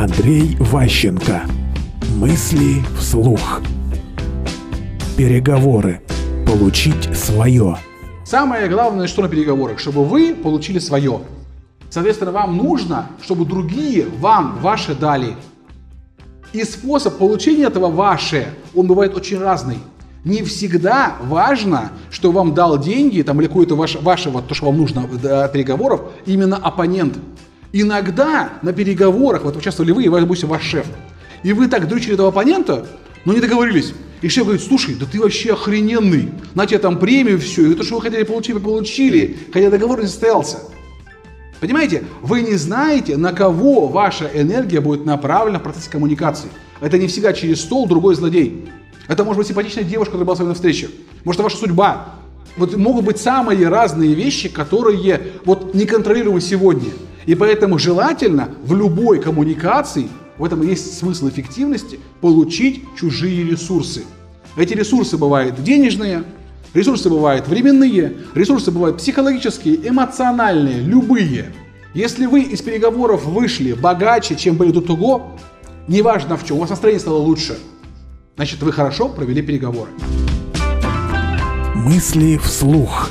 Андрей Ващенко. Мысли вслух. Переговоры. Получить свое. Самое главное, что на переговорах, чтобы вы получили свое. Соответственно, вам нужно, чтобы другие вам ваше дали. И способ получения этого ваше, он бывает очень разный. Не всегда важно, что вам дал деньги там, или какое-то ваше, ваше вот, то, что вам нужно для переговоров, именно оппонент. Иногда на переговорах, вот участвовали вы, и, допустим, ваш шеф, и вы так дрючили этого оппонента, но не договорились. И шеф говорит, слушай, да ты вообще охрененный, на тебе там премию все, и то, что вы хотели получить, вы получили, хотя договор не состоялся. Понимаете, вы не знаете, на кого ваша энергия будет направлена в процессе коммуникации. Это не всегда через стол другой злодей. Это может быть симпатичная девушка, которая была с вами на встрече. Может, это ваша судьба. Вот могут быть самые разные вещи, которые вот не контролируемы сегодня. И поэтому желательно в любой коммуникации, в этом есть смысл эффективности, получить чужие ресурсы. Эти ресурсы бывают денежные, ресурсы бывают временные, ресурсы бывают психологические, эмоциональные, любые. Если вы из переговоров вышли богаче, чем были до того, неважно в чем, у вас настроение стало лучше, значит вы хорошо провели переговоры. Мысли вслух.